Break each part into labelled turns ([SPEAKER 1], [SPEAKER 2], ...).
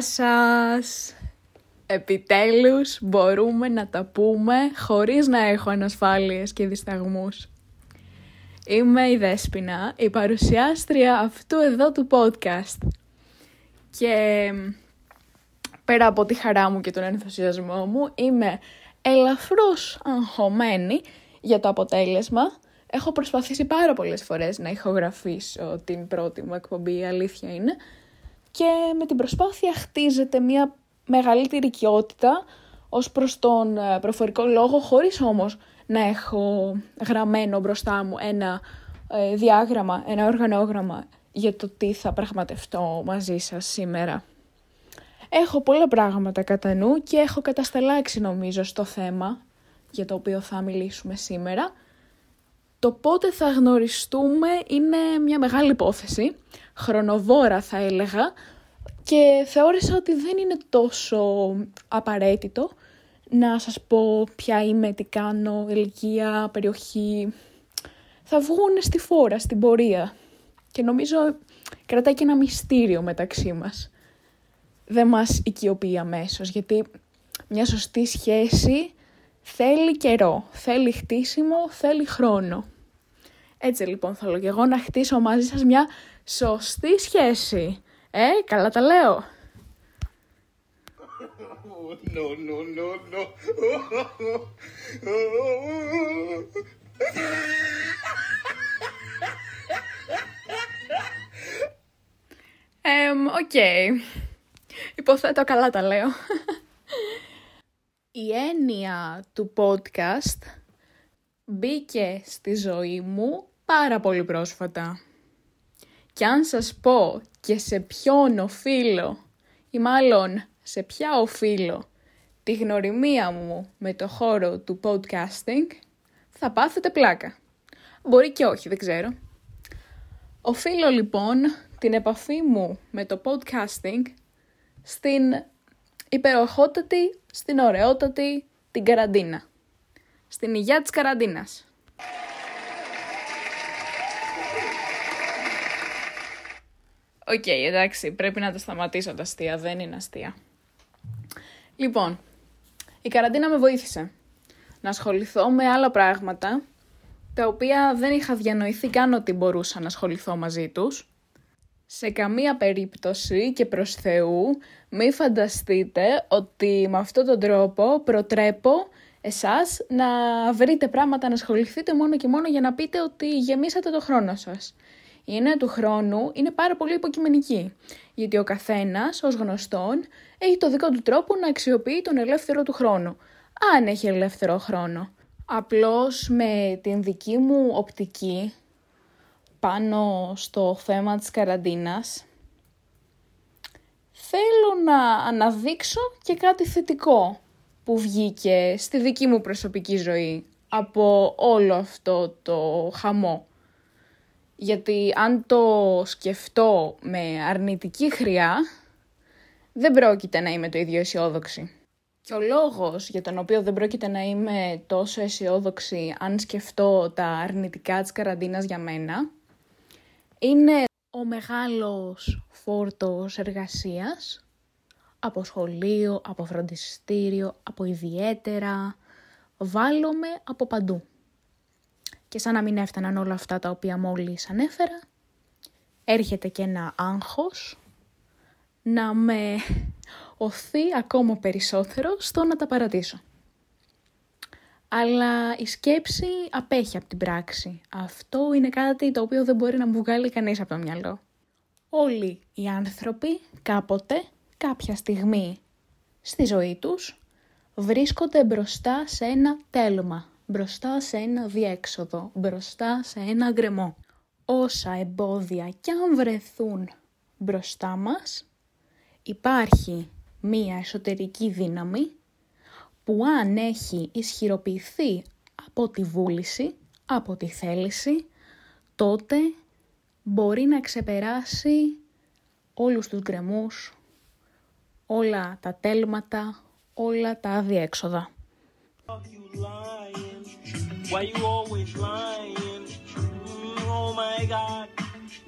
[SPEAKER 1] Γεια σας! Επιτέλους μπορούμε να τα πούμε χωρίς να έχω ανασφάλειες και δισταγμούς. Είμαι η Δέσποινα, η παρουσιάστρια αυτού εδώ του podcast. Και πέρα από τη χαρά μου και τον ενθουσιασμό μου, είμαι ελαφρώς αγχωμένη για το αποτέλεσμα. Έχω προσπαθήσει πάρα πολλές φορές να ηχογραφήσω την πρώτη μου εκπομπή, η αλήθεια είναι. Και με την προσπάθεια χτίζεται μια μεγαλύτερη οικειότητα ως προς τον ε, προφορικό λόγο, χωρίς όμως να έχω γραμμένο μπροστά μου ένα ε, διάγραμμα, ένα οργανόγραμμα για το τι θα πραγματευτώ μαζί σας σήμερα. Έχω πολλά πράγματα κατά νου και έχω κατασταλάξει νομίζω στο θέμα για το οποίο θα μιλήσουμε σήμερα. Το πότε θα γνωριστούμε είναι μια μεγάλη υπόθεση, χρονοβόρα θα έλεγα, και θεώρησα ότι δεν είναι τόσο απαραίτητο να σας πω ποια είμαι, τι κάνω, ηλικία, περιοχή. Θα βγουν στη φόρα, στην πορεία. Και νομίζω κρατάει και ένα μυστήριο μεταξύ μας. Δεν μας οικειοποιεί αμέσως, γιατί μια σωστή σχέση θέλει καιρό, θέλει χτίσιμο, θέλει χρόνο. Έτσι λοιπόν θέλω και εγώ να χτίσω μαζί σας μια σωστή σχέση. Ε, καλά τα λέω. No, no, no, no. ok. Υποθέτω καλά τα λέω. Η έννοια του podcast μπήκε στη ζωή μου πάρα πολύ πρόσφατα. Και αν σας πω και σε ποιον οφείλω ή μάλλον σε ποια οφείλω τη γνωριμία μου με το χώρο του podcasting, θα πάθετε πλάκα. Μπορεί και όχι, δεν ξέρω. Οφείλω λοιπόν την επαφή μου με το podcasting στην υπεροχότατη, στην ωραιότατη την καραντίνα. Στην υγεία της καραντίνας. Ok, okay, εντάξει, πρέπει να τα σταματήσω τα αστεία, δεν είναι αστεία. Λοιπόν, η καραντίνα με βοήθησε να ασχοληθώ με άλλα πράγματα, τα οποία δεν είχα διανοηθεί καν ότι μπορούσα να ασχοληθώ μαζί τους. Σε καμία περίπτωση και προς Θεού μη φανταστείτε ότι με αυτόν τον τρόπο προτρέπω εσάς να βρείτε πράγματα να ασχοληθείτε μόνο και μόνο για να πείτε ότι γεμίσατε το χρόνο σας η έννοια του χρόνου είναι πάρα πολύ υποκειμενική. Γιατί ο καθένας, ως γνωστόν, έχει το δικό του τρόπο να αξιοποιεί τον ελεύθερο του χρόνο. Αν έχει ελεύθερο χρόνο. Απλώς με την δική μου οπτική πάνω στο θέμα της καραντίνας θέλω να αναδείξω και κάτι θετικό που βγήκε στη δική μου προσωπική ζωή από όλο αυτό το χαμό. Γιατί αν το σκεφτώ με αρνητική χρειά, δεν πρόκειται να είμαι το ίδιο αισιόδοξη. Και ο λόγος για τον οποίο δεν πρόκειται να είμαι τόσο αισιόδοξη αν σκεφτώ τα αρνητικά της καραντίνας για μένα, είναι ο μεγάλος φόρτος εργασίας από σχολείο, από φροντιστήριο, από ιδιαίτερα, βάλλομαι από παντού. Και σαν να μην έφταναν όλα αυτά τα οποία μόλις ανέφερα, έρχεται και ένα άγχος να με οθεί ακόμα περισσότερο στο να τα παρατήσω. Αλλά η σκέψη απέχει από την πράξη. Αυτό είναι κάτι το οποίο δεν μπορεί να μου βγάλει κανείς από το μυαλό. Όλοι οι άνθρωποι κάποτε, κάποια στιγμή στη ζωή τους, βρίσκονται μπροστά σε ένα τέλμα μπροστά σε ένα διέξοδο, μπροστά σε ένα γκρεμό. Όσα εμπόδια κι αν βρεθούν μπροστά μας, υπάρχει μία εσωτερική δύναμη που αν έχει ισχυροποιηθεί από τη βούληση, από τη θέληση, τότε μπορεί να ξεπεράσει όλους τους γκρεμούς, όλα τα τέλματα, όλα τα αδιέξοδα. Why you always lying? Mm, oh my god,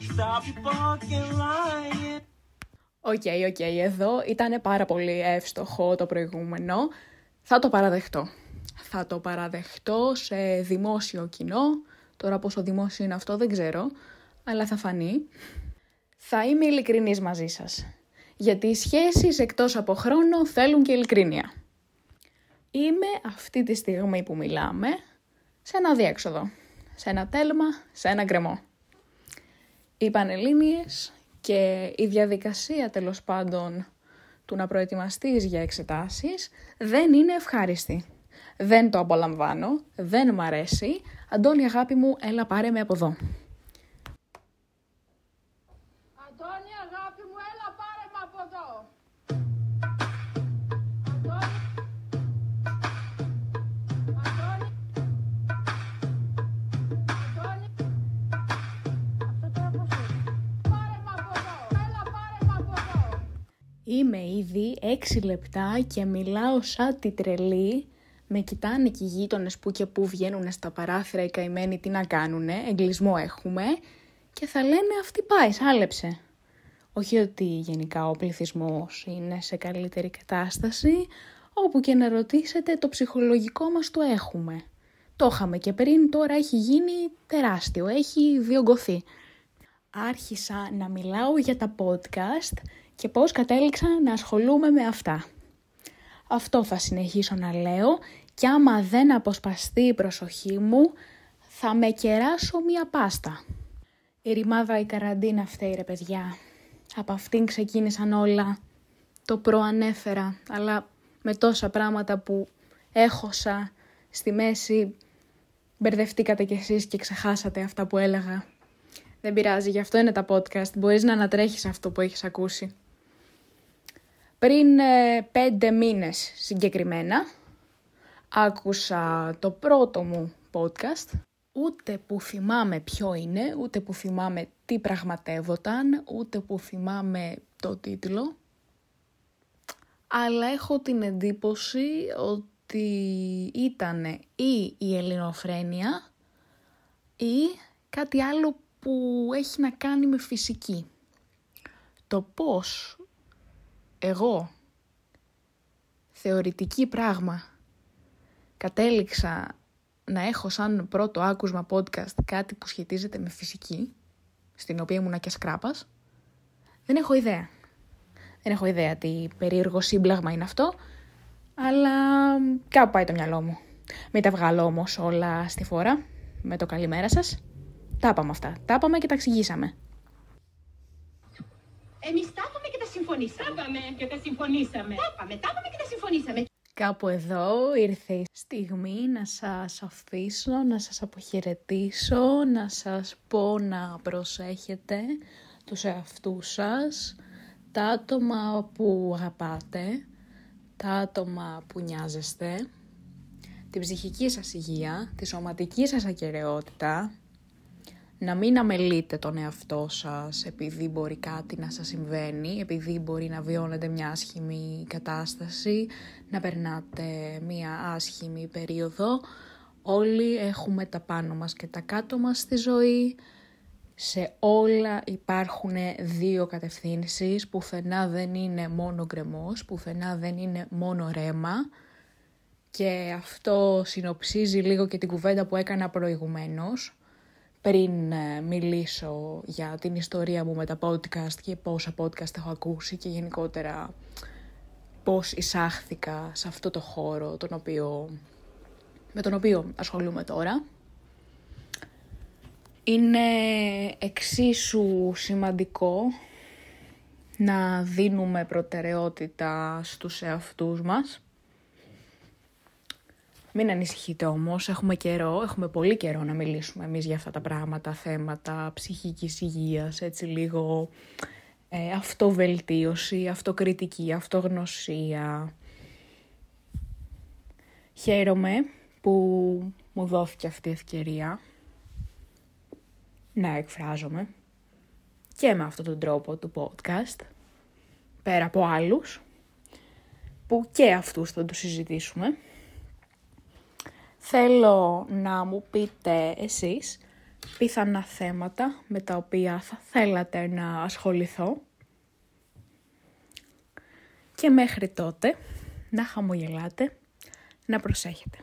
[SPEAKER 1] stop your fucking lying. Ok, okay, ok, okay, εδώ ήταν πάρα πολύ εύστοχο το προηγούμενο. Θα το παραδεχτώ. Θα το παραδεχτώ σε δημόσιο κοινό. Τώρα πόσο δημόσιο είναι αυτό δεν ξέρω, αλλά θα φανεί. Θα είμαι ειλικρινής μαζί σας. Γιατί οι σχέσεις εκτός από χρόνο θέλουν και ειλικρίνεια. Είμαι αυτή τη στιγμή που μιλάμε σε ένα διέξοδο. Σε ένα τέλμα, σε ένα γκρεμό. Οι Πανελλήνιες και η διαδικασία τέλος πάντων του να προετοιμαστείς για εξετάσεις δεν είναι ευχάριστη. Δεν το απολαμβάνω, δεν μ' αρέσει. Αντώνη αγάπη μου, έλα πάρε με από εδώ. Είμαι ήδη 6 λεπτά και μιλάω σαν τη τρελή. Με κοιτάνε και οι γείτονες που και που βγαίνουν στα παράθυρα οι καημένοι τι να κάνουνε, εγκλισμό έχουμε και θα λένε αυτή πάει, σάλεψε. Όχι ότι γενικά ο πληθυσμός είναι σε καλύτερη κατάσταση, όπου και να ρωτήσετε το ψυχολογικό μας το έχουμε. Το είχαμε και πριν, τώρα έχει γίνει τεράστιο, έχει διωγγωθεί. Άρχισα να μιλάω για τα podcast και πώς κατέληξα να ασχολούμαι με αυτά. Αυτό θα συνεχίσω να λέω και άμα δεν αποσπαστεί η προσοχή μου θα με κεράσω μία πάστα. Η ρημάδα η καραντίνα φταίει ρε παιδιά. Από αυτήν ξεκίνησαν όλα. Το προανέφερα, αλλά με τόσα πράγματα που έχωσα στη μέση μπερδευτήκατε κι εσείς και ξεχάσατε αυτά που έλεγα. Δεν πειράζει, γι' αυτό είναι τα podcast. Μπορείς να ανατρέχεις αυτό που έχεις ακούσει. Πριν ε, πέντε μήνες συγκεκριμένα, άκουσα το πρώτο μου podcast. Ούτε που θυμάμαι ποιο είναι, ούτε που θυμάμαι τι πραγματεύονταν, ούτε που θυμάμαι το τίτλο. Αλλά έχω την εντύπωση ότι ήταν ή η ελληνοφρένεια ή κάτι άλλο που έχει να κάνει με φυσική. Το πώς εγώ θεωρητική πράγμα κατέληξα να έχω σαν πρώτο άκουσμα podcast κάτι που σχετίζεται με φυσική, στην οποία ήμουνα και σκράπας, δεν έχω ιδέα. Δεν έχω ιδέα τι περίεργο σύμπλαγμα είναι αυτό, αλλά κάπου πάει το μυαλό μου. Μην τα βγάλω όμως όλα στη φορά, με το καλημέρα σας. Τα είπαμε αυτά. Τα είπαμε και τα εξηγήσαμε.
[SPEAKER 2] Εμείς τα είπαμε και τα συμφωνήσαμε. Τα και τα συμφωνήσαμε. Τα είπαμε, τα και τα συμφωνήσαμε.
[SPEAKER 1] Κάπου εδώ ήρθε η στιγμή να σας αφήσω, να σας αποχαιρετήσω, να σας πω να προσέχετε τους εαυτούς σας, τα άτομα που αγαπάτε, τα άτομα που νοιάζεστε, την ψυχική σας υγεία, τη σωματική σας ακαιρεότητα, να μην αμελείτε τον εαυτό σας επειδή μπορεί κάτι να σας συμβαίνει, επειδή μπορεί να βιώνετε μια άσχημη κατάσταση, να περνάτε μια άσχημη περίοδο. Όλοι έχουμε τα πάνω μας και τα κάτω μας στη ζωή. Σε όλα υπάρχουν δύο κατευθύνσεις, πουθενά δεν είναι μόνο γκρεμός, πουθενά δεν είναι μόνο ρέμα. Και αυτό συνοψίζει λίγο και την κουβέντα που έκανα προηγουμένως πριν ε, μιλήσω για την ιστορία μου με τα podcast και πόσα podcast έχω ακούσει και γενικότερα πώς εισάχθηκα σε αυτό το χώρο τον οποίο, με τον οποίο ασχολούμαι τώρα. Είναι εξίσου σημαντικό να δίνουμε προτεραιότητα στους εαυτούς μας μην ανησυχείτε όμως, έχουμε καιρό, έχουμε πολύ καιρό να μιλήσουμε εμείς για αυτά τα πράγματα, θέματα ψυχικής υγείας, έτσι λίγο ε, αυτοβελτίωση, αυτοκριτική, αυτογνωσία. Χαίρομαι που μου δόθηκε αυτή η ευκαιρία να εκφράζομαι και με αυτόν τον τρόπο του podcast, πέρα από άλλους, που και αυτούς θα τους συζητήσουμε. Θέλω να μου πείτε εσείς πιθανά θέματα με τα οποία θα θέλατε να ασχοληθώ. Και μέχρι τότε, να χαμογελάτε, να προσέχετε.